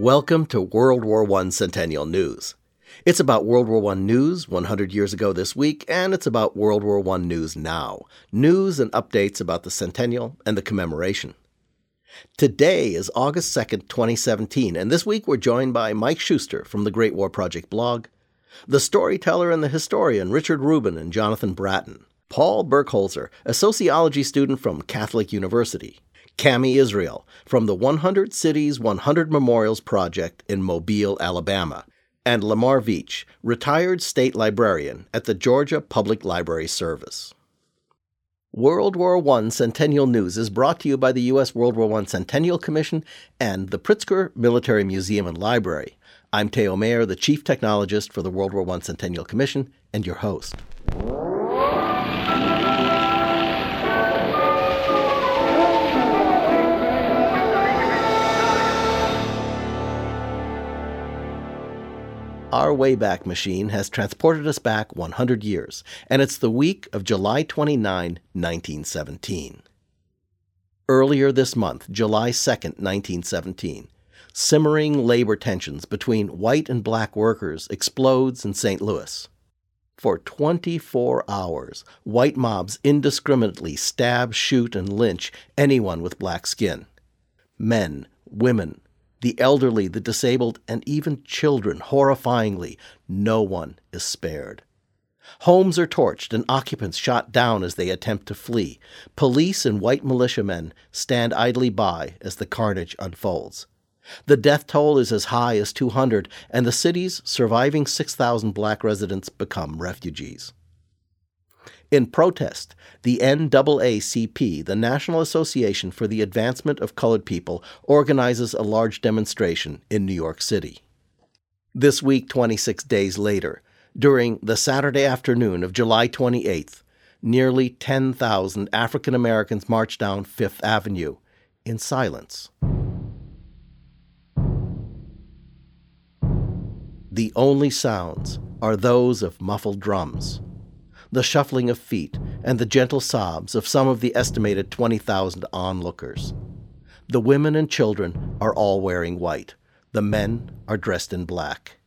Welcome to World War I Centennial News. It's about World War I news 100 years ago this week, and it's about World War I news now. News and updates about the centennial and the commemoration. Today is August 2nd, 2017, and this week we're joined by Mike Shuster from the Great War Project blog, the storyteller and the historian Richard Rubin and Jonathan Bratten, Paul Burkholzer, a sociology student from Catholic University, Cami Israel from the 100 Cities 100 Memorials Project in Mobile, Alabama, and Lamar Veatch, retired state librarian at the Georgia Public Library Service. World War I Centennial News is brought to you by the U.S. World War I Centennial Commission and the Pritzker Military Museum and Library. I'm Theo Mayer, the Chief Technologist for the World War I Centennial Commission, and your host. Our Wayback Machine has transported us back 100 years, and it's the week of July 29, 1917. Earlier this month, July 2, 1917, simmering labor tensions between white and black workers explodes in St. Louis. For 24 hours, white mobs indiscriminately stab, shoot, and lynch anyone with black skin. Men, women, the elderly, the disabled, and even children, horrifyingly, no one is spared. Homes are torched and occupants shot down as they attempt to flee. Police and white militiamen stand idly by as the carnage unfolds. The death toll is as high as 200, and the city's surviving 6,000 black residents become refugees. In protest, the NAACP, the National Association for the Advancement of Colored People, organizes a large demonstration in New York City. This week, 26 days later, during the Saturday afternoon of July 28th, nearly 10,000 African Americans marched down Fifth Avenue in silence. The only sounds are those of muffled drums the shuffling of feet, and the gentle sobs of some of the estimated 20,000 onlookers. The women and children are all wearing white. The men are dressed in black.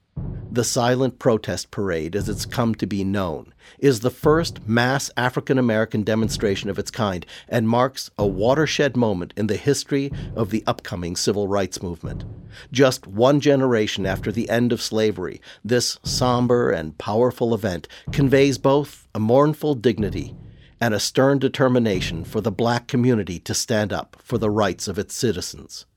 The silent protest parade, as it's come to be known, is the first mass African American demonstration of its kind and marks a watershed moment in the history of the upcoming civil rights movement. Just one generation after the end of slavery, this somber and powerful event conveys both a mournful dignity and a stern determination for the black community to stand up for the rights of its citizens.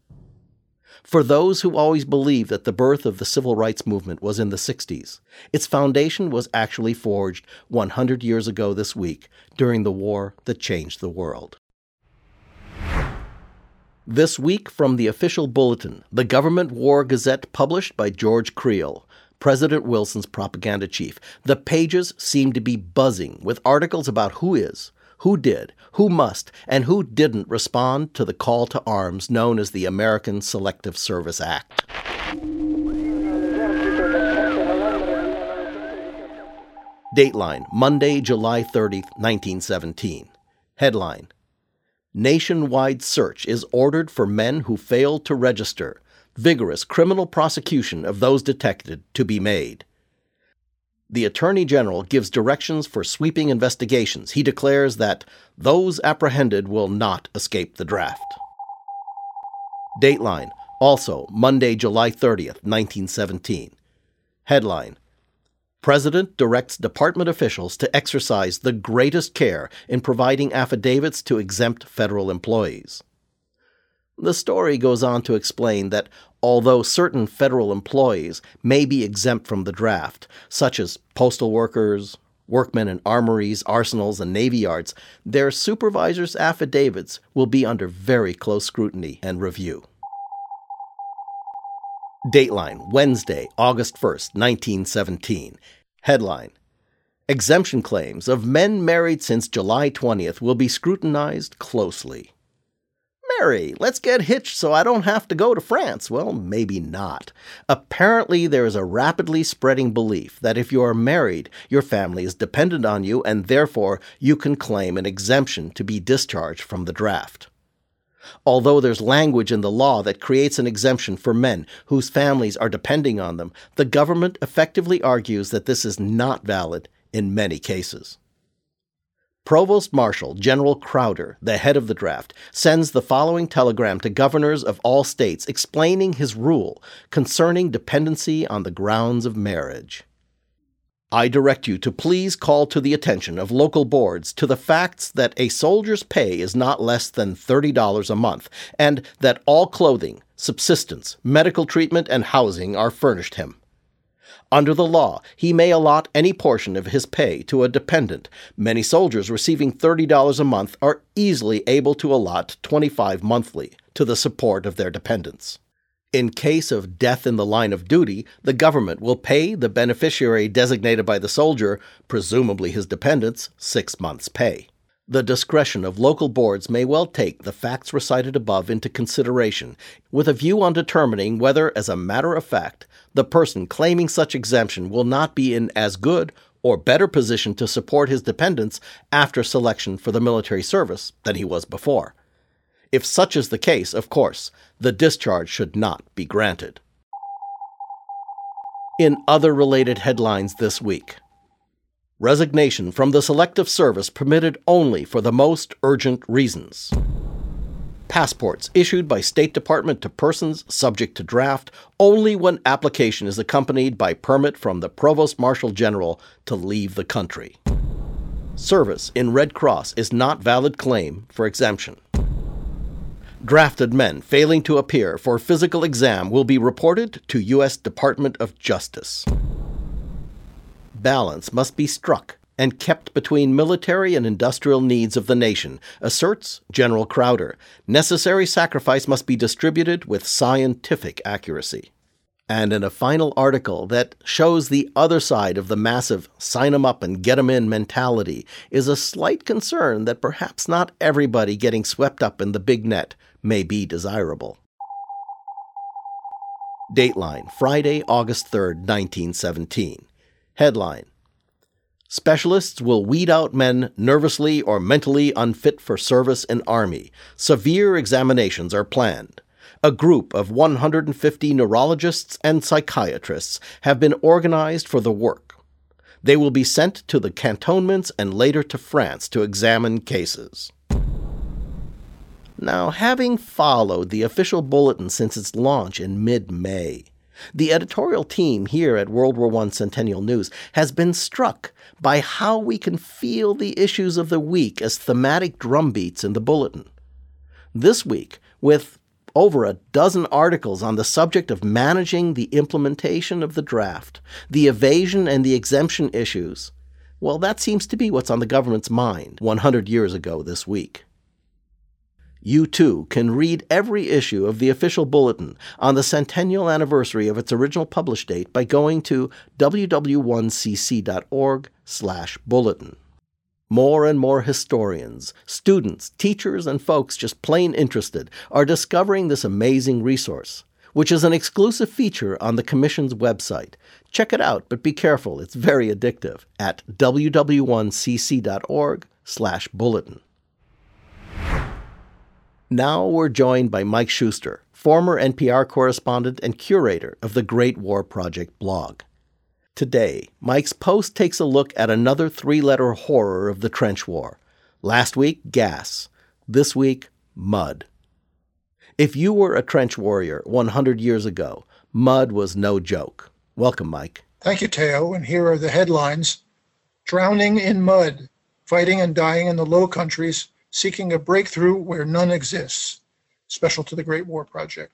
For those who always believed that the birth of the civil rights movement was in the 60s, its foundation was actually forged 100 years ago this week during the war that changed the world. This week, from the official bulletin, the Government War Gazette published by George Creel, President Wilson's propaganda chief, the pages seem to be buzzing with articles about who is, who did, who must, and who didn't respond to the call to arms known as the American Selective Service Act. Dateline, Monday, July 30, 1917. Headline Nationwide search is ordered for men who failed to register. Vigorous criminal prosecution of those detected to be made. The Attorney General gives directions for sweeping investigations. He declares that those apprehended will not escape the draft. Dateline, also Monday, July 30th, 1917. Headline President directs department officials to exercise the greatest care in providing affidavits to exempt federal employees. The story goes on to explain that although certain federal employees may be exempt from the draft, such as postal workers, workmen in armories, arsenals, and navy yards, their supervisors' affidavits will be under very close scrutiny and review. Dateline, Wednesday, August 1st, 1917. Headline Exemption claims of men married since July 20th will be scrutinized closely. Mary, let's get hitched so I don't have to go to France. Well, maybe not. Apparently, there is a rapidly spreading belief that if you are married, your family is dependent on you, and therefore you can claim an exemption to be discharged from the draft. Although there's language in the law that creates an exemption for men whose families are depending on them, the government effectively argues that this is not valid in many cases. Provost Marshal General Crowder, the head of the draft, sends the following telegram to governors of all states explaining his rule concerning dependency on the grounds of marriage. I direct you to please call to the attention of local boards to the facts that a soldier's pay is not less than $30 a month, and that all clothing, subsistence, medical treatment, and housing are furnished him. Under the law, he may allot any portion of his pay to a dependent. Many soldiers receiving $30 a month are easily able to allot 25 monthly to the support of their dependents. In case of death in the line of duty, the government will pay the beneficiary designated by the soldier, presumably his dependents, six months' pay. The discretion of local boards may well take the facts recited above into consideration, with a view on determining whether, as a matter of fact, the person claiming such exemption will not be in as good or better position to support his dependents after selection for the military service than he was before. If such is the case, of course, the discharge should not be granted. In other related headlines this week, Resignation from the Selective Service permitted only for the most urgent reasons. Passports issued by State Department to persons subject to draft only when application is accompanied by permit from the Provost Marshal General to leave the country. Service in Red Cross is not valid claim for exemption. Drafted men failing to appear for physical exam will be reported to U.S. Department of Justice balance must be struck and kept between military and industrial needs of the nation, asserts General Crowder. Necessary sacrifice must be distributed with scientific accuracy. And in a final article that shows the other side of the massive sign 'em up and get 'em in mentality is a slight concern that perhaps not everybody getting swept up in the big net may be desirable. Dateline, Friday, August 3rd, 1917. Headline Specialists will weed out men nervously or mentally unfit for service in Army. Severe examinations are planned. A group of 150 neurologists and psychiatrists have been organized for the work. They will be sent to the cantonments and later to France to examine cases. Now, having followed the official bulletin since its launch in mid May, the editorial team here at World War I Centennial News has been struck by how we can feel the issues of the week as thematic drumbeats in the bulletin. This week, with over a dozen articles on the subject of managing the implementation of the draft, the evasion and the exemption issues, well, that seems to be what's on the government's mind 100 years ago this week. You too can read every issue of the official bulletin on the centennial anniversary of its original publish date by going to ww1cc.org/bulletin. More and more historians, students, teachers, and folks just plain interested are discovering this amazing resource, which is an exclusive feature on the Commission's website. Check it out, but be careful, it's very addictive at ww1cc.org/bulletin. Now we're joined by Mike Shuster, former NPR correspondent and curator of the Great War Project blog. Today, Mike's post takes a look at another three letter horror of the trench war. Last week, gas. This week, mud. If you were a trench warrior 100 years ago, mud was no joke. Welcome, Mike. Thank you, Theo. And here are the headlines Drowning in mud, fighting and dying in the Low Countries seeking a breakthrough where none exists, special to the Great War Project.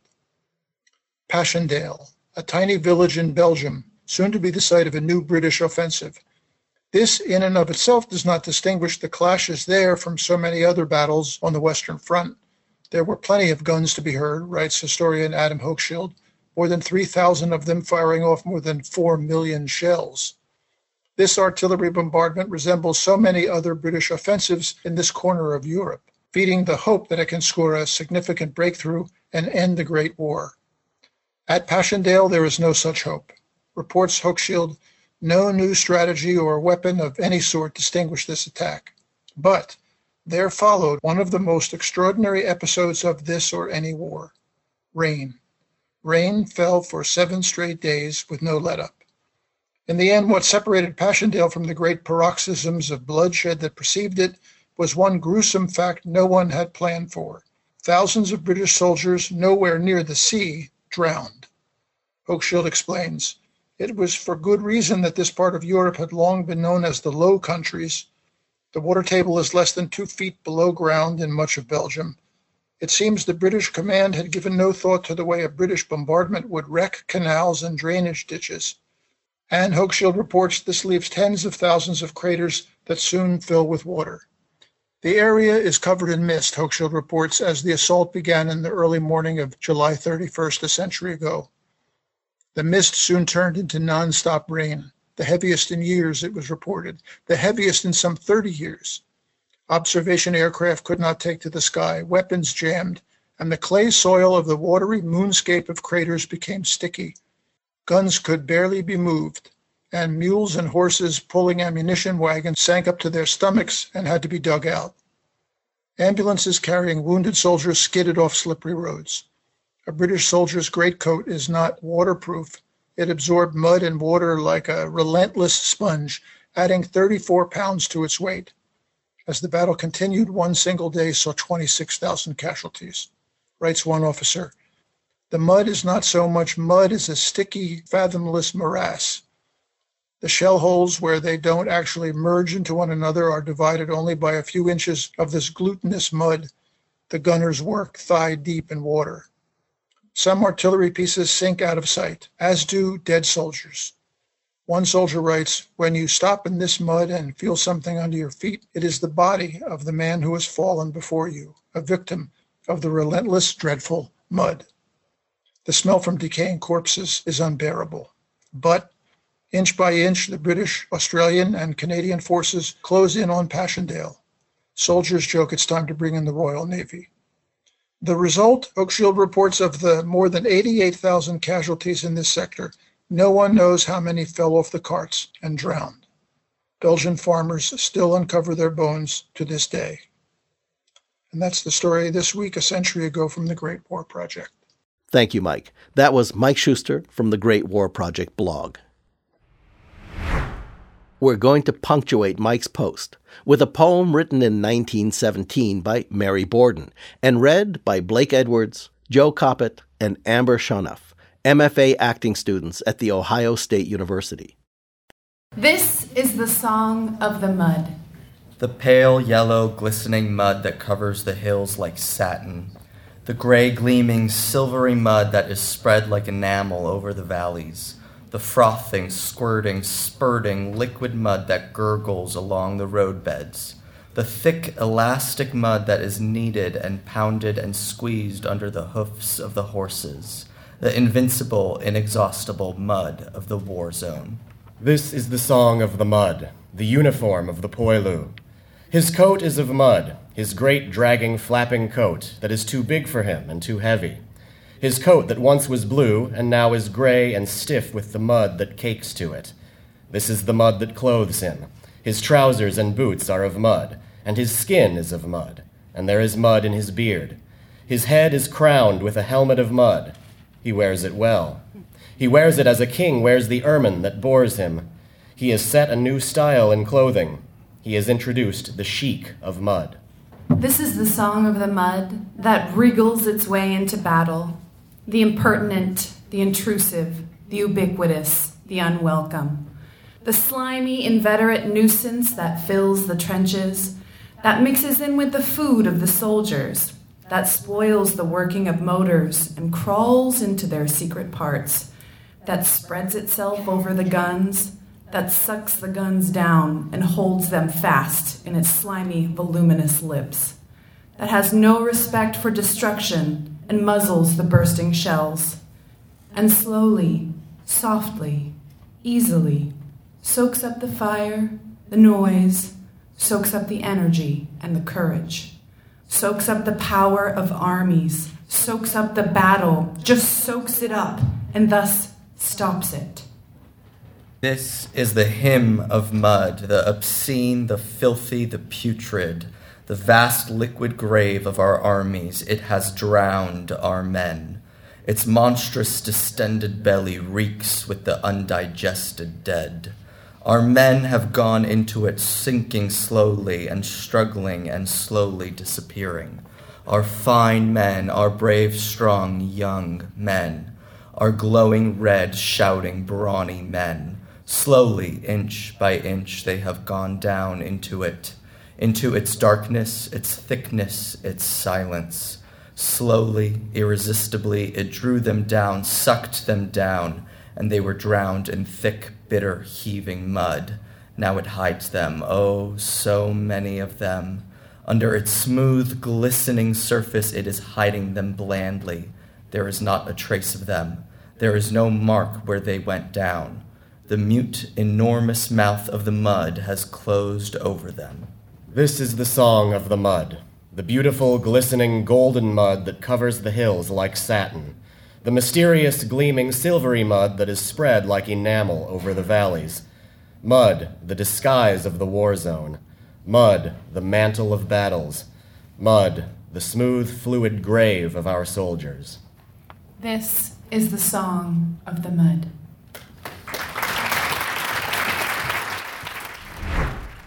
Passchendaele, a tiny village in Belgium, soon to be the site of a new British offensive. This, in and of itself, does not distinguish the clashes there from so many other battles on the Western Front. There were plenty of guns to be heard, writes historian Adam Hochschild, more than 3,000 of them firing off more than 4 million shells. This artillery bombardment resembles so many other British offensives in this corner of Europe, feeding the hope that it can score a significant breakthrough and end the Great War. At Passchendaele, there is no such hope. Reports Hochschild, no new strategy or weapon of any sort distinguished this attack. But There followed one of the most extraordinary episodes of this or any war rain. Rain fell for seven straight days with no let up. In the end, what separated Passchendaele from the great paroxysms of bloodshed that preceded it was one gruesome fact no one had planned for. Thousands of British soldiers, nowhere near the sea, drowned. Hochschild explains it was for good reason that this part of Europe had long been known as the Low Countries. The water table is less than two feet below ground in much of Belgium. It seems the British command had given no thought to the way a British bombardment would wreck canals and drainage ditches. And Hochschild reports this leaves tens of thousands of craters that soon fill with water. The area is covered in mist, Hochschild reports, as the assault began in the early morning of July 31st, a century ago. The mist soon turned into non-stop rain, the heaviest in years, it was reported, the heaviest in some 30 years. Observation aircraft could not take to the sky, weapons jammed, and the clay soil of the watery moonscape of craters became sticky. Guns could barely be moved and mules and horses pulling ammunition wagons sank up to their stomachs and had to be dug out. Ambulances carrying wounded soldiers skidded off slippery roads. A British soldier's greatcoat is not waterproof. It absorbed mud and water like a relentless sponge, adding 34 pounds to its weight. As the battle continued, one single day saw 26,000 casualties. Writes one officer, the mud is not so much mud as a sticky, fathomless morass. The shell holes where they don't actually merge into one another are divided only by a few inches of this glutinous mud. The gunners work thigh deep in water. Some artillery pieces sink out of sight, as do dead soldiers. One soldier writes, When you stop in this mud and feel something under your feet, it is the body of the man who has fallen before you, a victim of the relentless, dreadful mud. The smell from decaying corpses is unbearable. But Inch by inch, the British, Australian, and Canadian forces close in on Passchendaele. Soldiers joke it's time to bring in the Royal Navy. The result, Hochschild reports of the more than 88,000 casualties in this sector, no one knows how many fell off the carts and drowned. Belgian farmers still uncover their bones to this day. And that's the story this week, a century ago, from the Great War Project. Thank you, Mike. That was Mike Shuster from the Great War Project blog we're going to punctuate Mike's post with a poem written in 1917 by Mary Borden and read by Blake Edwards, Joe Coppett, and Amber Shonuff, MFA acting students at The Ohio State University. This is the song of the mud. The pale yellow glistening mud that covers the hills like satin. The gray gleaming silvery mud that is spread like enamel over the valleys the frothing, squirting, spurting liquid mud that gurgles along the roadbeds, the thick, elastic mud that is kneaded and pounded and squeezed under the hoofs of the horses, the invincible, inexhaustible mud of the war zone. This is the song of the mud, the uniform of the poilu. His coat is of mud, his great dragging, flapping coat that is too big for him and too heavy his coat that once was blue and now is gray and stiff with the mud that cakes to it. This is the mud that clothes him. His trousers and boots are of mud, and his skin is of mud, and there is mud in his beard. His head is crowned with a helmet of mud. He wears it well. He wears it as a king wears the ermine that bores him. He has set a new style in clothing. He has introduced the chic of mud. This is the song of the mud that wriggles its way into battle, the impertinent, the intrusive, the ubiquitous, the unwelcome, the slimy, inveterate nuisance that fills the trenches, that mixes in with the food of the soldiers, that spoils the working of motors and crawls into their secret parts, that spreads itself over the guns, that sucks the guns down and holds them fast in its slimy, voluminous lips, that has no respect for destruction and muzzles the bursting shells, and slowly, softly, easily soaks up the fire, the noise, soaks up the energy and the courage, soaks up the power of armies, soaks up the battle, just soaks it up, and thus stops it. This is the hymn of mud, the obscene, the filthy, the putrid, The vast liquid grave of our armies, it has drowned our men. Its monstrous distended belly reeks with the undigested dead. Our men have gone into it, sinking slowly and struggling and slowly disappearing. Our fine men, our brave, strong, young men, our glowing red, shouting, brawny men. Slowly, inch by inch, they have gone down into it, into its darkness, its thickness, its silence. Slowly, irresistibly, it drew them down, sucked them down, and they were drowned in thick, bitter, heaving mud. Now it hides them, oh, so many of them. Under its smooth, glistening surface, it is hiding them blandly. There is not a trace of them. There is no mark where they went down. The mute, enormous mouth of the mud has closed over them. This is the song of the mud, the beautiful, glistening, golden mud that covers the hills like satin, the mysterious, gleaming, silvery mud that is spread like enamel over the valleys. Mud, the disguise of the war zone. Mud, the mantle of battles. Mud, the smooth, fluid grave of our soldiers. This is the song of the mud.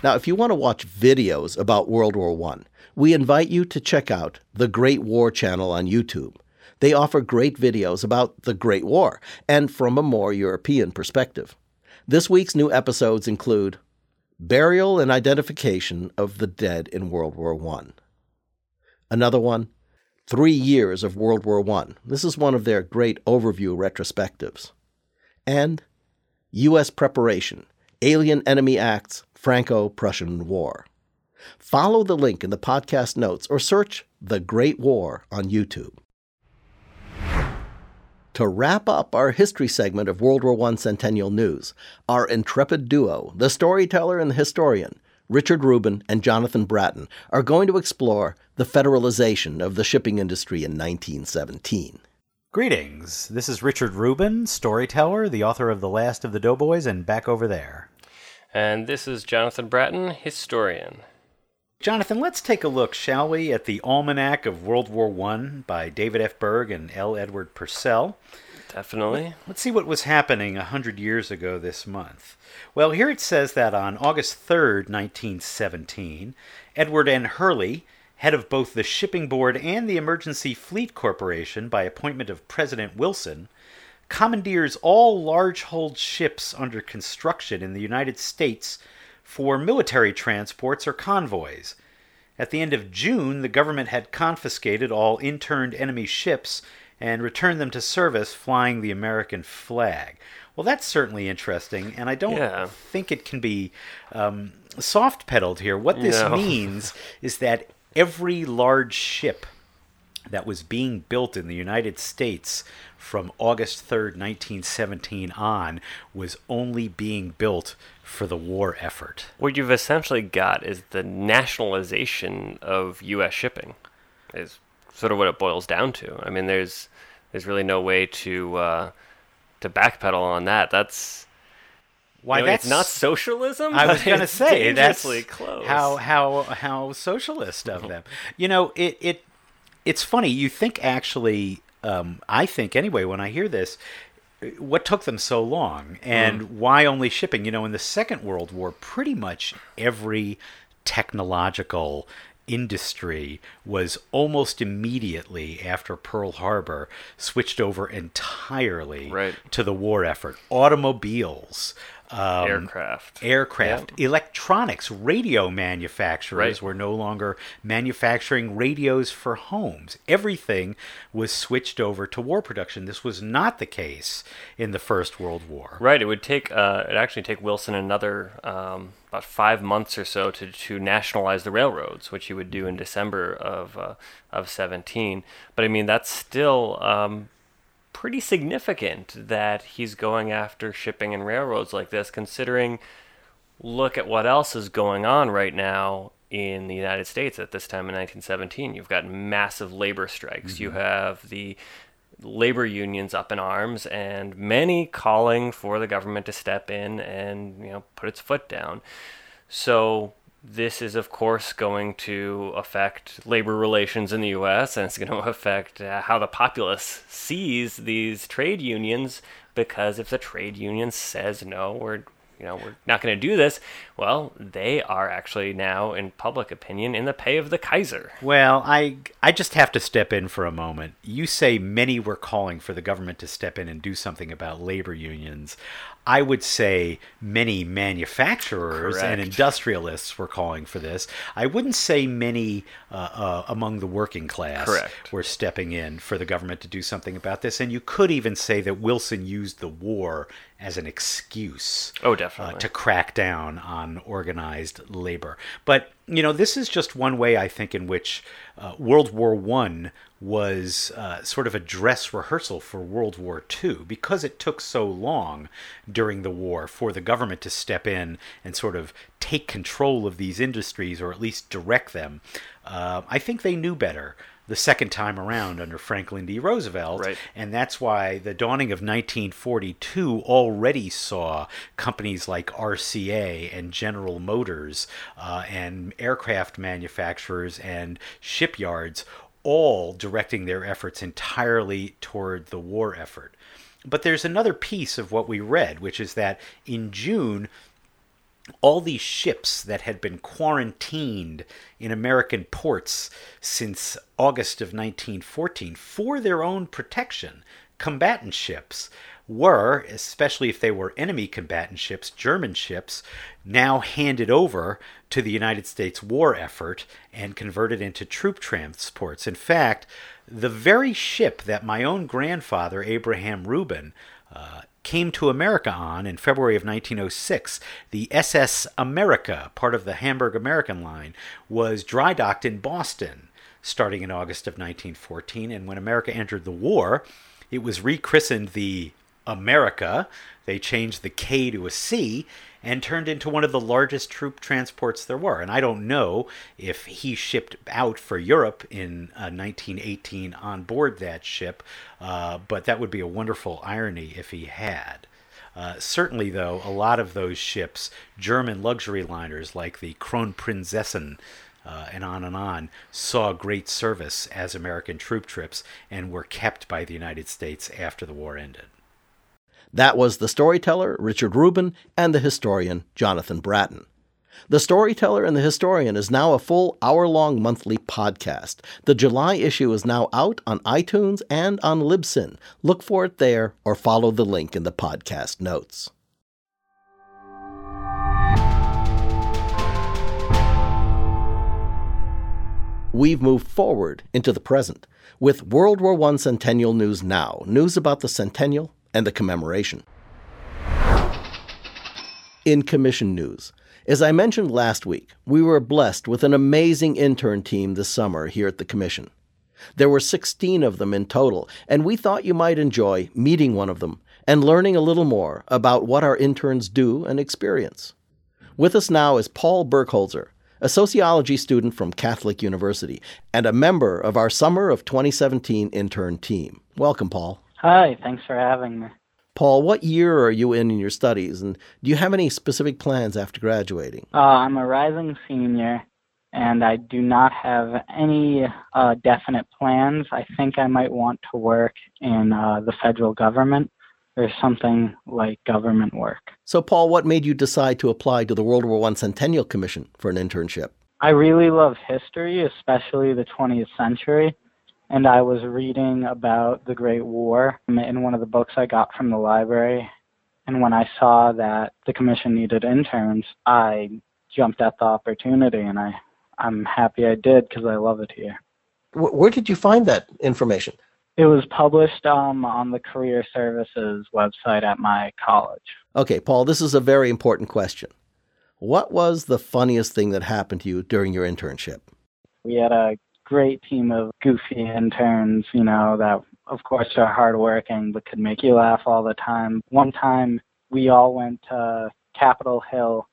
Now, if you want to watch videos about World War I, we invite you to check out the Great War channel on YouTube. They offer great videos about the Great War and from a more European perspective. This week's new episodes include Burial and Identification of the Dead in World War I. Another one, Three Years of World War I. This is one of their great overview retrospectives. And U.S. Preparation Alien Enemy Acts, Franco Prussian War. Follow the link in the podcast notes or search The Great War on YouTube. To wrap up our history segment of World War I Centennial News, our intrepid duo, the storyteller and the historian, Richard Rubin and Jonathan Bratten, are going to explore the federalization of the shipping industry in 1917. Greetings. This is Richard Rubin, storyteller, the author of The Last of the Doughboys and Back Over There. And this is Jonathan Bratten, historian. Jonathan, let's take a look, shall we, at the Almanac of World War I by David F. Burg and L. Edward Purcell. Definitely. Let's see what was happening a hundred years ago this month. Well, here it says that on August 3rd, 1917, Edward N. Hurley, head of both the Shipping Board and the Emergency Fleet Corporation by appointment of President Wilson, commandeers all large hulled ships under construction in the United States for military transports or convoys. At the end of June, the government had confiscated all interned enemy ships and returned them to service flying the American flag. Well, that's certainly interesting, and I don't Yeah. think it can be um, soft pedaled here. What this No. means is that every large ship that was being built in the United States from August 3rd, 1917 on was only being built for the war effort. What you've essentially got is the nationalization of U.S. shipping, is sort of what it boils down to. I mean, there's there's really no way to uh, to backpedal on that. That's Why mean, it's that's not socialism. I was going to say that's close. how how how socialist of them. You know, it it it's funny. You think actually, um, I think anyway. When I hear this, what took them so long, and why only shipping? You know, in the Second World War, pretty much every technological industry was almost immediately after Pearl Harbor switched over entirely Right. to the war effort. Automobiles, um, aircraft. aircraft, electronics, radio manufacturers Right. were no longer manufacturing radios for homes. Everything was switched over to war production. This was not the case in the First World War. Right. It would take uh, it actually take Wilson another um, about five months or so to, to nationalize the railroads, which he would do in December of uh, of seventeen. But I mean that's still um, pretty significant that he's going after shipping and railroads like this, considering look at what else is going on right now in the United States at this time in 1917. You've got massive labor strikes. You mm-hmm. have the labor unions up in arms and many calling for the government to step in and you know put its foot down. So this is, of course, going to affect labor relations in the U.S. and it's going to affect uh, how the populace sees these trade unions. Because if the trade union says no, we're you know we're not going to do this, well, they are actually now, in public opinion, in the pay of the Kaiser. Well, I I just have to step in for a moment. You say many were calling for the government to step in and do something about labor unions. I would say many manufacturers Correct. and industrialists were calling for this. I wouldn't say many uh, uh, among the working class Correct. were stepping in for the government to do something about this. And you could even say that Wilson used the war as an excuse Oh, uh, definitely. to crack down on organized labor. But you know, this is just one way I think in which uh, World War One was uh, sort of a dress rehearsal for World War II because it took so long during the war for the government to step in and sort of take control of these industries or at least direct them. Uh, I think they knew better the second time around under Franklin D. Roosevelt. Right. And that's why the dawning of 1942 already saw companies like RCA and General Motors uh, and aircraft manufacturers and shipyards all directing their efforts entirely toward the war effort. But there's another piece of what we read, which is that in June, all these ships that had been quarantined in American ports since August of 1914 for their own protection, combatant ships, were, especially if they were enemy combatant ships, German ships, now handed over to the United States war effort and converted into troop transports. In fact, the very ship that my own grandfather, Abraham Rubin, uh, came to America on in February of 1906. The SS Amerika, part of the Hamburg American line, was dry docked in Boston starting in August of 1914. And when America entered the war, it was rechristened the America. They changed the K to a C and turned into one of the largest troop transports there were. And I don't know if he shipped out for Europe in uh, 1918 on board that ship, uh, but that would be a wonderful irony if he had. Uh, certainly, though, a lot of those ships, German luxury liners like the Kronprinzessin, uh, and on and on, saw great service as American troop trips and were kept by the United States after the war ended. That was the storyteller, Richard Rubin, and the historian, Jonathan Bratten. The Storyteller and the Historian is now a full hour long monthly podcast. The July issue is now out on iTunes and on Libsyn. Look for it there or follow the link in the podcast notes. We've moved forward into the present with World War I Centennial News Now, news about the centennial and the commemoration. In commission news, as I mentioned last week, we were blessed with an amazing intern team this summer here at the Commission. There were 16 of them in total, and we thought you might enjoy meeting one of them and learning a little more about what our interns do and experience. With us now is Paul Burkholzer, a sociology student from Catholic University and a member of our Summer of 2017 intern team. Welcome, Paul. Hi, thanks for having me. Paul, what year are you in in your studies, and do you have any specific plans after graduating? Uh, I'm a rising senior, and I do not have any uh, definite plans. I think I might want to work in uh, the federal government or something like government work. So, Paul, what made you decide to apply to the World War I Centennial Commission for an internship? I really love history, especially the 20th century, and I was reading about the Great War in one of the books I got from the library. And when I saw that the commission needed interns, I jumped at the opportunity, and I, I'm happy I did because I love it here. Where did you find that information? It was published um, on the Career Services website at my college. Okay, Paul, this is a very important question. What was the funniest thing that happened to you during your internship? We had a great team of goofy interns, you know, that of course are hardworking but could make you laugh all the time. One time we all went to Capitol Hill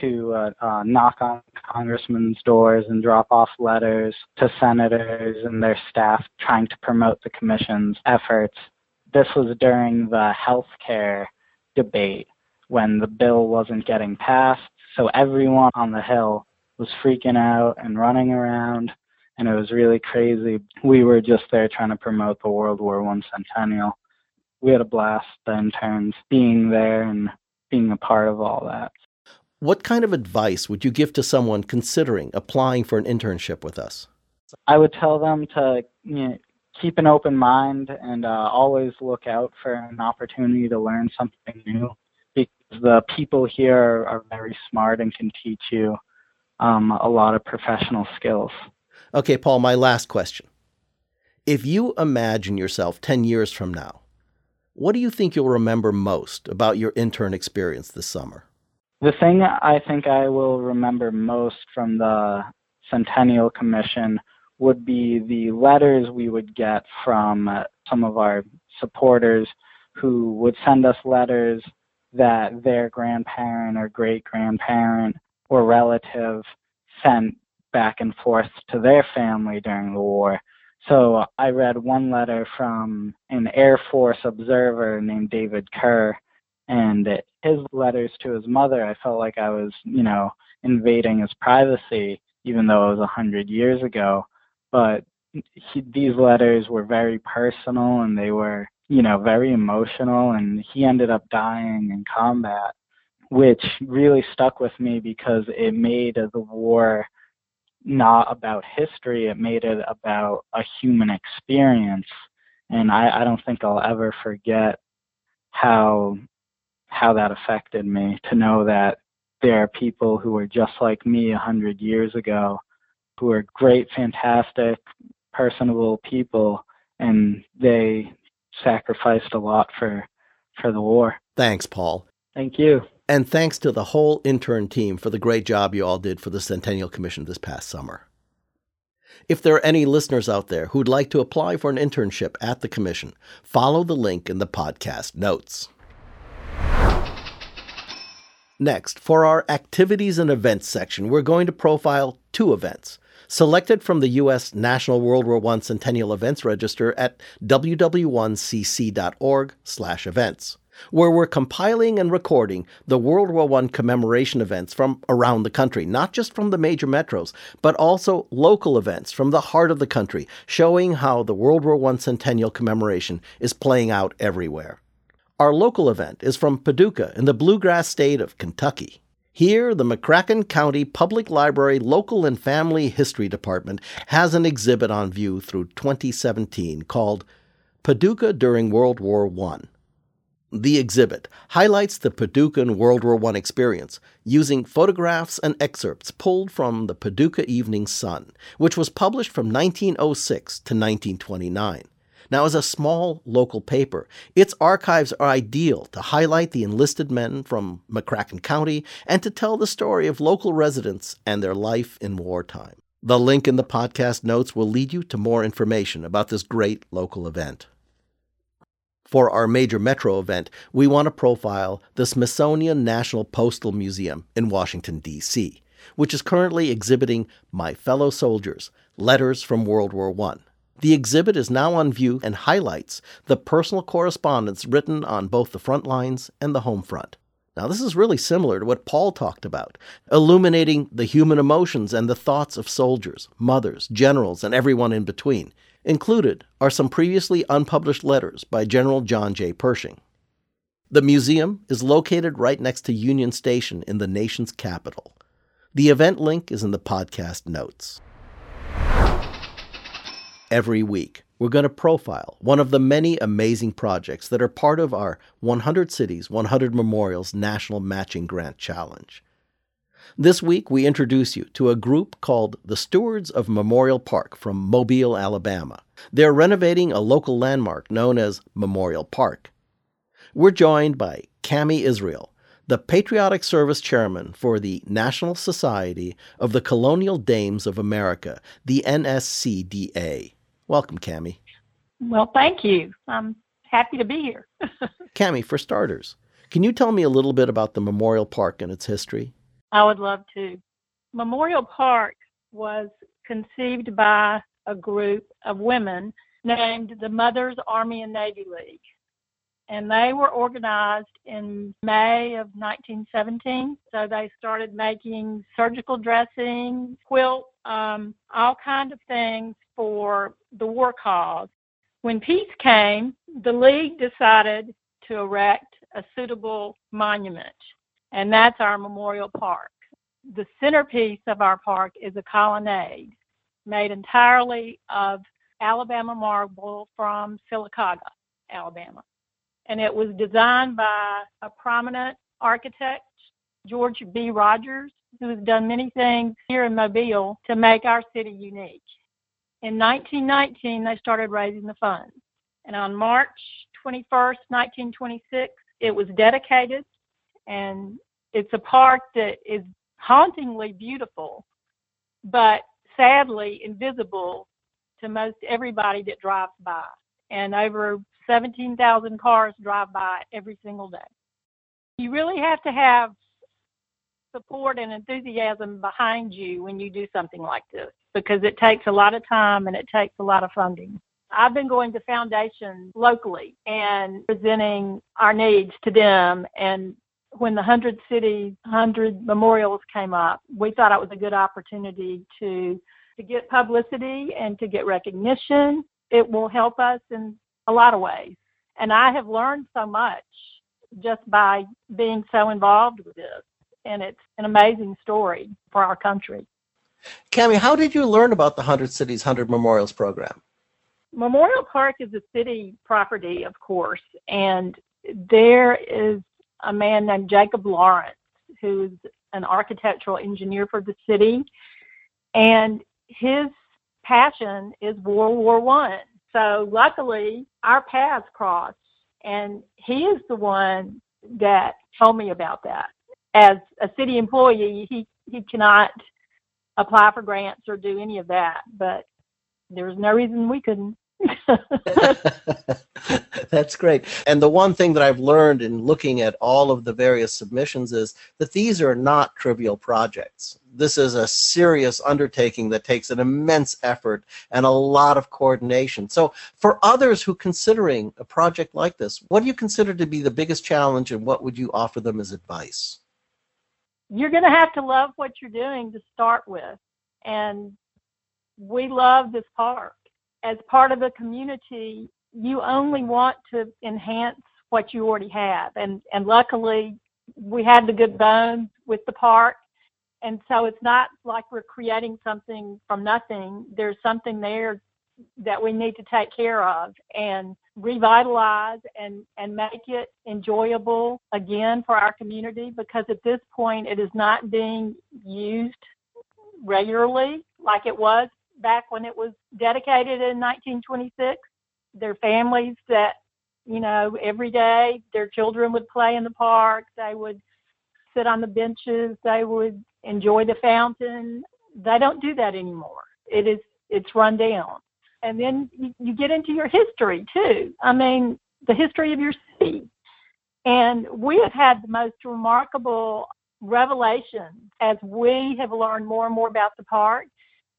to uh, uh, knock on congressmen's doors and drop off letters to senators and their staff trying to promote the commission's efforts. This was during the health care debate when the bill wasn't getting passed. So everyone on the hill was freaking out and running around, and it was really crazy. We were just there trying to promote the World War One centennial. We had a blast, the interns, being there and being a part of all that. What kind of advice would you give to someone considering applying for an internship with us? I would tell them to you know, keep an open mind and uh, always look out for an opportunity to learn something new because the people here are, are very smart and can teach you um, a lot of professional skills. Okay, Paul, my last question. If you imagine yourself 10 years from now, what do you think you'll remember most about your intern experience this summer? The thing I think I will remember most from the Centennial Commission would be the letters we would get from some of our supporters who would send us letters that their grandparent or great grandparent or relative sent back and forth to their family during the war. So I read one letter from an Air Force observer named David Kerr, and his letters to his mother, I felt like I was, you know, invading his privacy, even though it was a hundred years ago but he, these letters were very personal and they were, you know, very emotional. And he ended up dying in combat, which really stuck with me because it made the war not about history, it made it about a human experience. And I, I don't think I'll ever forget how how that affected me to know that there are people who were just like me a hundred years ago who are great, fantastic, personable people, and they sacrificed a lot for for the war. Thanks, Paul. Thank you. And thanks to the whole intern team for the great job you all did for the Centennial Commission this past summer. If there are any listeners out there who'd like to apply for an internship at the Commission, follow the link in the podcast notes. Next, for our activities and events section, we're going to profile two events selected from the U.S. National World War I Centennial Events Register at ww1cc.org/events, where we're compiling and recording the World War I commemoration events from around the country, not just from the major metros, but also local events from the heart of the country, showing how the World War I Centennial commemoration is playing out everywhere. Our local event is from Paducah in the bluegrass state of Kentucky. Here, the McCracken County Public Library Local and Family History Department has an exhibit on view through 2017 called Paducah During World War I. The exhibit highlights the Paducah World War I experience using photographs and excerpts pulled from the Paducah Evening Sun, which was published from 1906 to 1929. Now, as a small local paper, its archives are ideal to highlight the enlisted men from McCracken County and to tell the story of local residents and their life in wartime. The link in the podcast notes will lead you to more information about this great local event. For our major metro event, we want to profile the Smithsonian National Postal Museum in Washington, D.C., which is currently exhibiting My Fellow Soldiers Letters from World War I the exhibit is now on view and highlights the personal correspondence written on both the front lines and the home front. Now, this is really similar to what Paul talked about, illuminating the human emotions and the thoughts of soldiers, mothers, generals, and everyone in between. Included are some previously unpublished letters by General John J. Pershing. The museum is located right next to Union Station in the nation's capital. The event link is in the podcast notes every week, we're going to profile one of the many amazing projects that are part of our 100 Cities, 100 Memorials National Matching Grant Challenge. This week, we introduce you to a group called the Stewards of Memorial Park from Mobile, Alabama. They're renovating a local landmark known as Memorial Park. We're joined by Cami Israel, the Patriotic Service Chairman for the National Society of the Colonial Dames of America, the NSCDA. Welcome, Cami. Well, thank you. I'm happy to be here. Cami, for starters, can you tell me a little bit about the Memorial Park and its history? I would love to. Memorial Park was conceived by a group of women named the Mothers Army and Navy League. and they were organized in May of 1917. So they started making surgical dressings, quilts, um, all kinds of things for the war cause. When peace came, the League decided to erect a suitable monument, and that's our Memorial Park. The centerpiece of our park is a colonnade made entirely of Alabama marble from Sylacauga, Alabama and it was designed by a prominent architect, George B. Rogers, who has done many things here in Mobile to make our city unique. In 1919, they started raising the funds, and on March 21st, 1926, it was dedicated, and it's a park that is hauntingly beautiful, but sadly invisible to most everybody that drives by. And over 17,000 cars drive by every single day. You really have to have support and enthusiasm behind you when you do something like this because it takes a lot of time and it takes a lot of funding. I've been going to foundations locally and presenting our needs to them. And when the 100 cities, 100 memorials came up, we thought it was a good opportunity to, to get publicity and to get recognition. It will help us in a lot of ways. And I have learned so much just by being so involved with this. And it's an amazing story for our country. Cami, how did you learn about the 100 Cities, 100 Memorials program? Memorial Park is a city property, of course, and there is a man named Jacob Lawrence who's an architectural engineer for the city, and his passion is World War One. So luckily, our paths crossed, and he is the one that told me about that. As a city employee, he he cannot apply for grants or do any of that, but there's no reason we couldn't. That's great. And the one thing that I've learned in looking at all of the various submissions is that these are not trivial projects. This is a serious undertaking that takes an immense effort and a lot of coordination. So, for others who considering a project like this, what do you consider to be the biggest challenge and what would you offer them as advice? You're going to have to love what you're doing to start with. And we love this park as part of the community, you only want to enhance what you already have. And, and luckily, we had the good bones with the park. And so it's not like we're creating something from nothing. There's something there that we need to take care of and revitalize and, and make it enjoyable again for our community because at this point it is not being used regularly like it was back when it was dedicated in 1926. Their families that, you know, every day their children would play in the park, they would sit on the benches, they would enjoy the fountain. They don't do that anymore. It is it's run down. And then you, you get into your history too. I mean, the history of your city. And we have had the most remarkable revelations as we have learned more and more about the park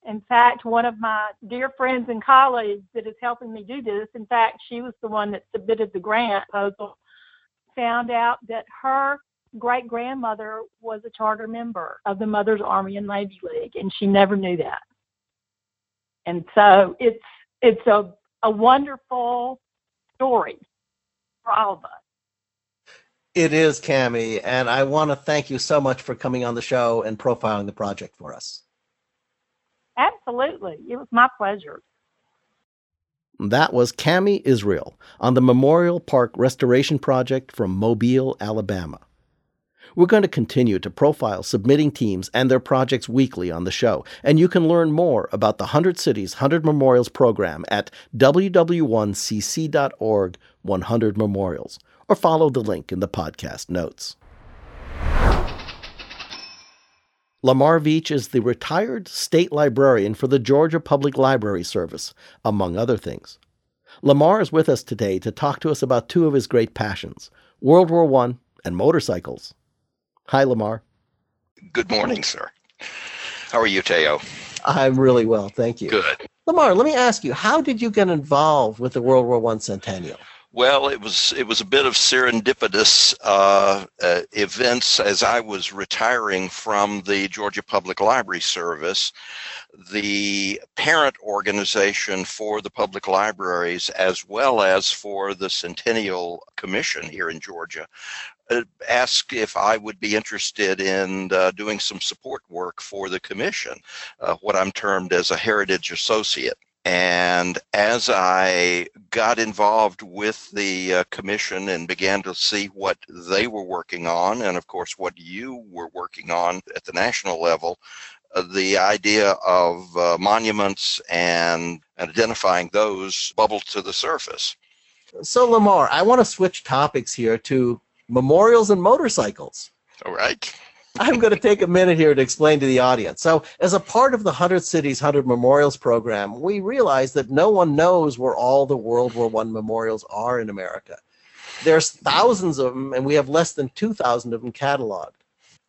in fact, one of my dear friends and colleagues that is helping me do this, in fact, she was the one that submitted the grant proposal, found out that her great grandmother was a charter member of the Mothers Army and Navy League, and she never knew that. And so it's it's a a wonderful story for all of us. It is, Cami, and I want to thank you so much for coming on the show and profiling the project for us. Absolutely. It was my pleasure. That was Cami Israel on the Memorial Park Restoration Project from Mobile, Alabama. We're going to continue to profile submitting teams and their projects weekly on the show, and you can learn more about the 100 Cities 100 Memorials program at ww1cc.org 100 Memorials, or follow the link in the podcast notes. Lamar Veatch is the retired state librarian for the Georgia Public Library Service, among other things. Lamar is with us today to talk to us about two of his great passions World War I and motorcycles. Hi, Lamar. Good morning, sir. How are you, Theo? I'm really well, thank you. Good. Lamar, let me ask you, how did you get involved with the World War I centennial? Well, it was it was a bit of serendipitous uh, uh, events as I was retiring from the Georgia Public Library Service. The parent organization for the public libraries, as well as for the Centennial Commission here in Georgia, uh, asked if I would be interested in uh, doing some support work for the commission, uh, what I'm termed as a heritage associate. And as I got involved with the uh, commission and began to see what they were working on, and of course, what you were working on at the national level, uh, the idea of uh, monuments and, and identifying those bubbled to the surface. So, Lamar, I want to switch topics here to memorials and motorcycles. All right. I'm going to take a minute here to explain to the audience. So, as a part of the 100 Cities, 100 Memorials program, we realize that no one knows where all the World War I memorials are in America. There's thousands of them, and we have less than 2,000 of them cataloged.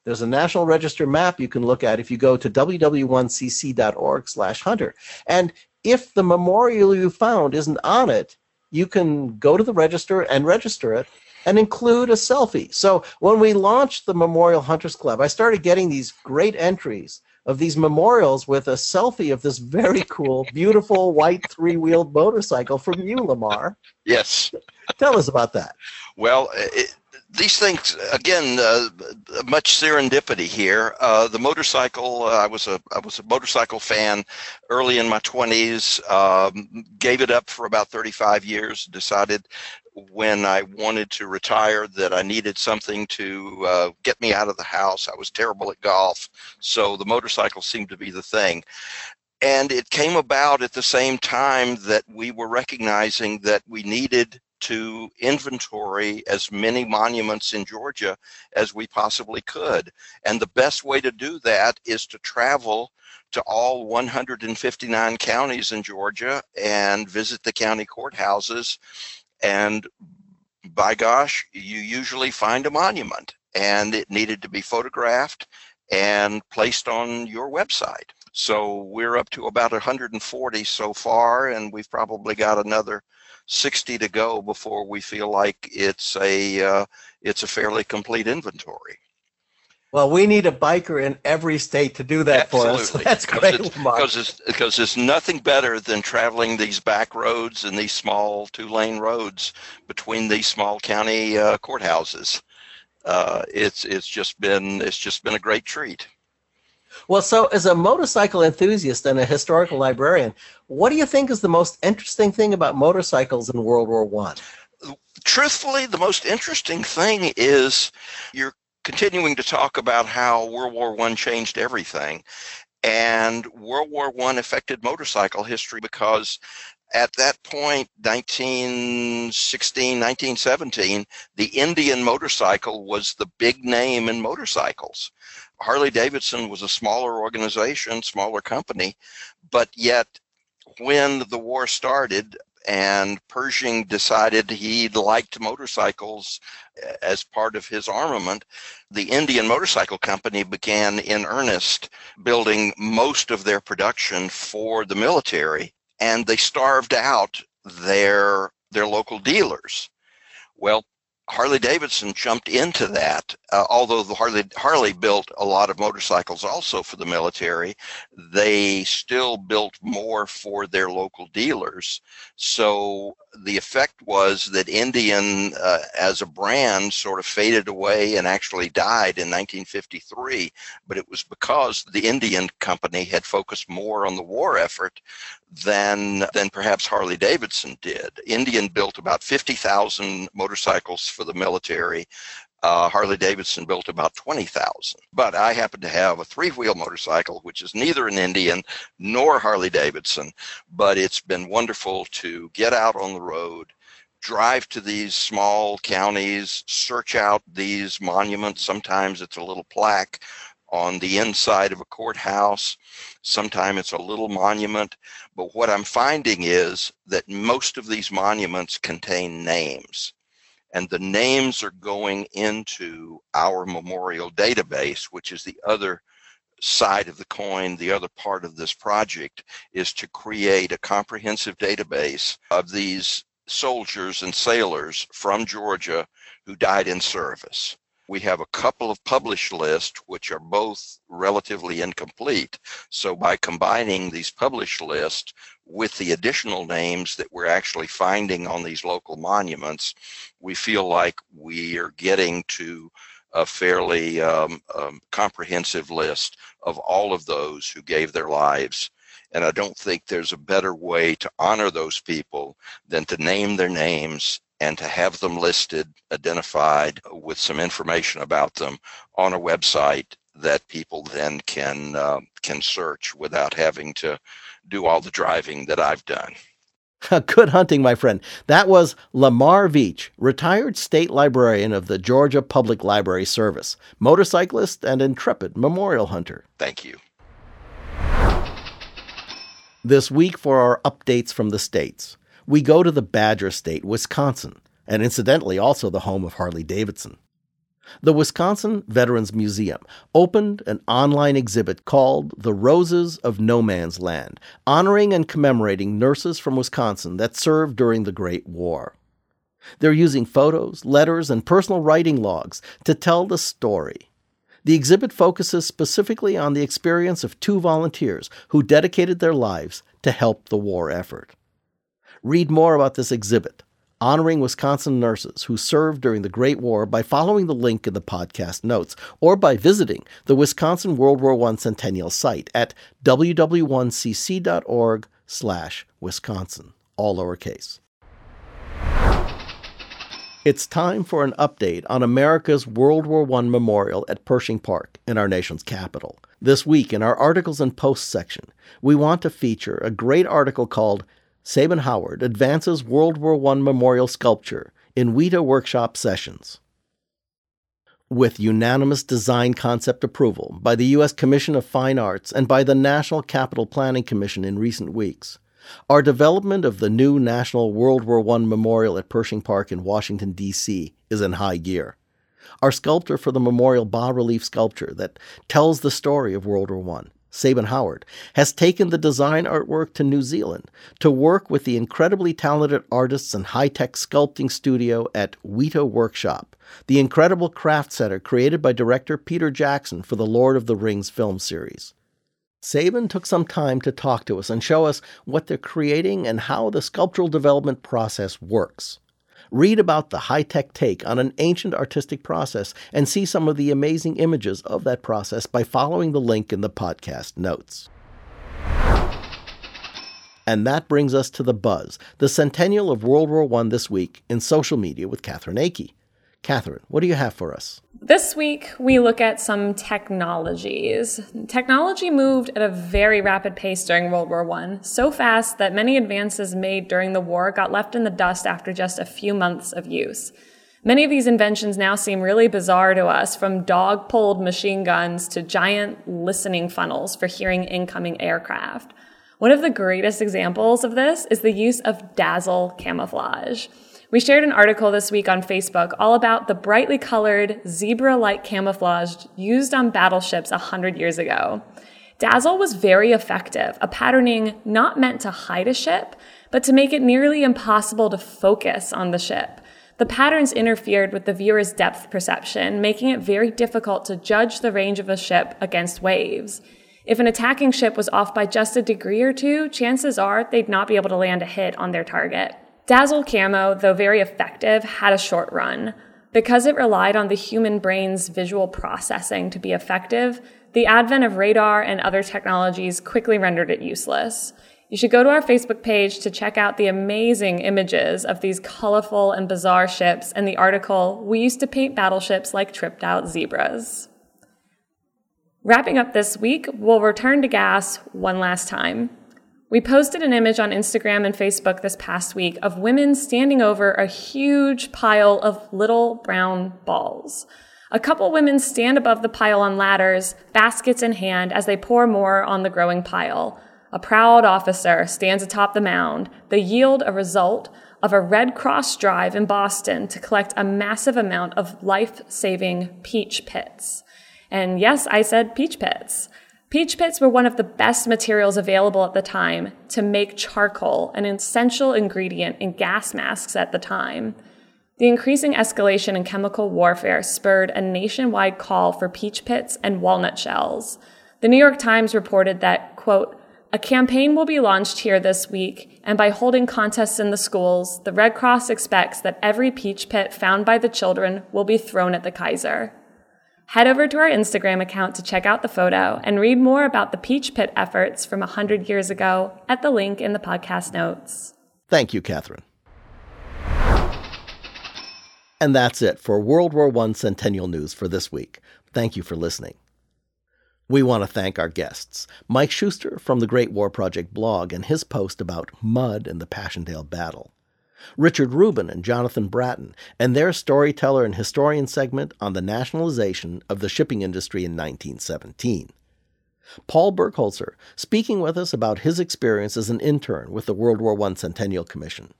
There's a National Register map you can look at if you go to ww1cc.org/hunter. And if the memorial you found isn't on it, you can go to the register and register it and include a selfie. So when we launched the Memorial Hunters Club, I started getting these great entries of these memorials with a selfie of this very cool, beautiful white three wheeled motorcycle from you, Lamar. Yes. Tell us about that. Well, it, these things again, uh, much serendipity here. Uh, the motorcycle, uh, I was a I was a motorcycle fan early in my twenties. Um, gave it up for about thirty five years. Decided when I wanted to retire that I needed something to uh, get me out of the house. I was terrible at golf, so the motorcycle seemed to be the thing. And it came about at the same time that we were recognizing that we needed to inventory as many monuments in Georgia as we possibly could. And the best way to do that is to travel to all 159 counties in Georgia and visit the county courthouses. And by gosh, you usually find a monument and it needed to be photographed and placed on your website. So we're up to about 140 so far, and we've probably got another 60 to go before we feel like it's a uh, it's a fairly complete inventory. Well, we need a biker in every state to do that Absolutely. for us. So that's great, because it's, because it's nothing better than traveling these back roads and these small two-lane roads between these small county uh, courthouses. Uh, it's it's just been it's just been a great treat. Well, so as a motorcycle enthusiast and a historical librarian, what do you think is the most interesting thing about motorcycles in World War One? Truthfully, the most interesting thing is you're continuing to talk about how World War One changed everything, and World War One affected motorcycle history because at that point 1916 1917 the indian motorcycle was the big name in motorcycles. Harley Davidson was a smaller organization, smaller company, but yet when the war started and Pershing decided he liked motorcycles as part of his armament, the Indian Motorcycle Company began in earnest building most of their production for the military, and they starved out their their local dealers. Well, Harley Davidson jumped into that. Uh, although the Harley Harley built a lot of motorcycles also for the military, they still built more for their local dealers. So the effect was that Indian, uh, as a brand, sort of faded away and actually died in 1953. But it was because the Indian company had focused more on the war effort than than perhaps Harley Davidson did. Indian built about 50,000 motorcycles for the military. Uh, Harley Davidson built about 20,000. But I happen to have a three wheel motorcycle, which is neither an Indian nor Harley Davidson, but it's been wonderful to get out on the road, drive to these small counties, search out these monuments. Sometimes it's a little plaque on the inside of a courthouse. Sometimes it's a little monument. But what I'm finding is that most of these monuments contain names and the names are going into our memorial database, which is the other side of the coin, the other part of this project is to create a comprehensive database of these soldiers and sailors from Georgia who died in service. We have a couple of published lists, which are both relatively incomplete. So by combining these published lists with the additional names that we're actually finding on these local monuments, we feel like we are getting to a fairly um, um, comprehensive list of all of those who gave their lives. And I don't think there's a better way to honor those people than to name their names and to have them listed, identified with some information about them on a website that people then can uh, can search without having to do all the driving that I've done. Good hunting, my friend. That was Lamar Veatch, retired state librarian of the Georgia Public Library Service, motorcyclist and intrepid memorial hunter. Thank you. This week, for our updates from the states, we go to the Badger State, Wisconsin, and incidentally also the home of Harley Davidson. The Wisconsin Veterans Museum opened an online exhibit called The Roses of No Man's Land, honoring and commemorating nurses from Wisconsin that served during the Great War. They're using photos, letters, and personal writing logs to tell the story. The exhibit focuses specifically on the experience of two volunteers who dedicated their lives to help the war effort. Read more about this exhibit honoring Wisconsin nurses who served during the Great War by following the link in the podcast notes or by visiting the Wisconsin World War I Centennial site at ww1cc.org slash Wisconsin, all lowercase. It's time for an update on America's World War I memorial at Pershing Park in our nation's capital. This week, in our articles and posts section, we want to feature a great article called Sabin Howard advances World War I memorial sculpture in Weta workshop sessions. With unanimous design concept approval by the U.S. Commission of Fine Arts and by the National Capital Planning Commission in recent weeks, our development of the new National World War I Memorial at Pershing Park in Washington, D.C. is in high gear. Our sculptor for the memorial bas relief sculpture that tells the story of World War I Sabin Howard, has taken the design artwork to New Zealand to work with the incredibly talented artists and high tech sculpting studio at Weta Workshop, the incredible craft center created by director Peter Jackson for the Lord of the Rings film series. Sabin took some time to talk to us and show us what they're creating and how the sculptural development process works. Read about the high tech take on an ancient artistic process and see some of the amazing images of that process by following the link in the podcast notes. And that brings us to the buzz, the centennial of World War I this week in social media with Catherine Akey. Catherine, what do you have for us? This week, we look at some technologies. Technology moved at a very rapid pace during World War I, so fast that many advances made during the war got left in the dust after just a few months of use. Many of these inventions now seem really bizarre to us, from dog pulled machine guns to giant listening funnels for hearing incoming aircraft. One of the greatest examples of this is the use of dazzle camouflage. We shared an article this week on Facebook all about the brightly colored, zebra like camouflage used on battleships 100 years ago. Dazzle was very effective, a patterning not meant to hide a ship, but to make it nearly impossible to focus on the ship. The patterns interfered with the viewer's depth perception, making it very difficult to judge the range of a ship against waves. If an attacking ship was off by just a degree or two, chances are they'd not be able to land a hit on their target. Dazzle Camo, though very effective, had a short run. Because it relied on the human brain's visual processing to be effective, the advent of radar and other technologies quickly rendered it useless. You should go to our Facebook page to check out the amazing images of these colorful and bizarre ships and the article, We Used to Paint Battleships Like Tripped Out Zebras. Wrapping up this week, we'll return to gas one last time. We posted an image on Instagram and Facebook this past week of women standing over a huge pile of little brown balls. A couple women stand above the pile on ladders, baskets in hand, as they pour more on the growing pile. A proud officer stands atop the mound, the yield a result of a Red Cross drive in Boston to collect a massive amount of life saving peach pits. And yes, I said peach pits. Peach pits were one of the best materials available at the time to make charcoal, an essential ingredient in gas masks at the time. The increasing escalation in chemical warfare spurred a nationwide call for peach pits and walnut shells. The New York Times reported that, quote, a campaign will be launched here this week, and by holding contests in the schools, the Red Cross expects that every peach pit found by the children will be thrown at the Kaiser. Head over to our Instagram account to check out the photo and read more about the Peach Pit efforts from 100 years ago at the link in the podcast notes. Thank you, Catherine. And that's it for World War I Centennial News for this week. Thank you for listening. We want to thank our guests Mike Shuster from the Great War Project blog and his post about mud in the Passchendaele battle, Richard Rubin and Jonathan Bratten and their storyteller and historian segment on the nationalization of the shipping industry in 1917. Paul Burkholzer speaking with us about his experience as an intern with the World War I Centennial Commission.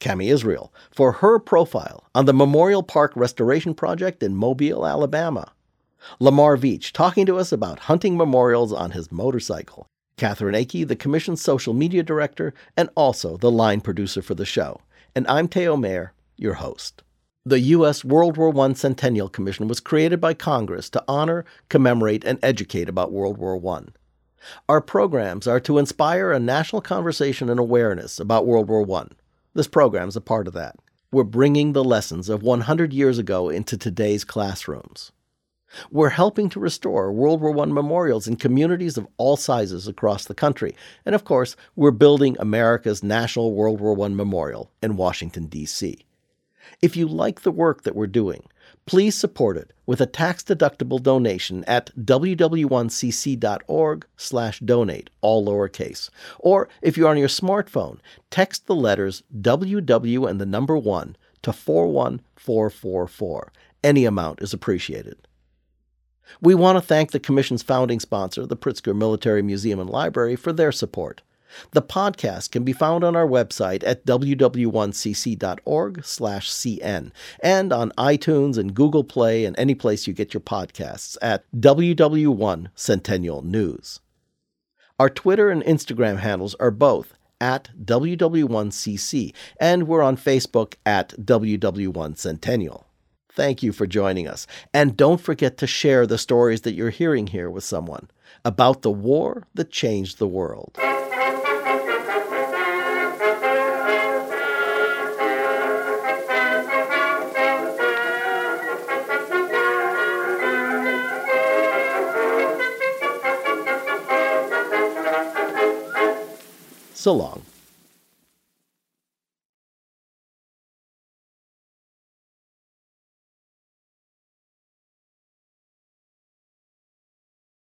Cami Israel for her profile on the Memorial Park Restoration Project in Mobile, Alabama. Lamar Veatch talking to us about hunting memorials on his motorcycle. Catherine Akey, the Commission's social media director and also the line producer for the show. And I'm Theo Mayer, your host. The U.S. World War I Centennial Commission was created by Congress to honor, commemorate, and educate about World War I. Our programs are to inspire a national conversation and awareness about World War I. This program is a part of that. We're bringing the lessons of 100 years ago into today's classrooms. We're helping to restore World War I memorials in communities of all sizes across the country. And of course, we're building America's National World War I Memorial in Washington, D.C. If you like the work that we're doing, please support it with a tax-deductible donation at ww1cc.org/donate, all lowercase. Or if you're on your smartphone, text the letters WW and the number 1 to 41444. Any amount is appreciated. We want to thank the Commission's founding sponsor, the Pritzker Military Museum and Library, for their support. The podcast can be found on our website at ww1cc.org/cn and on iTunes and Google Play and any place you get your podcasts at WW1 Centennial News. Our Twitter and Instagram handles are both at WW1CC, and we're on Facebook at WW1 Centennial. Thank you for joining us. And don't forget to share the stories that you're hearing here with someone about the war that changed the world. So long.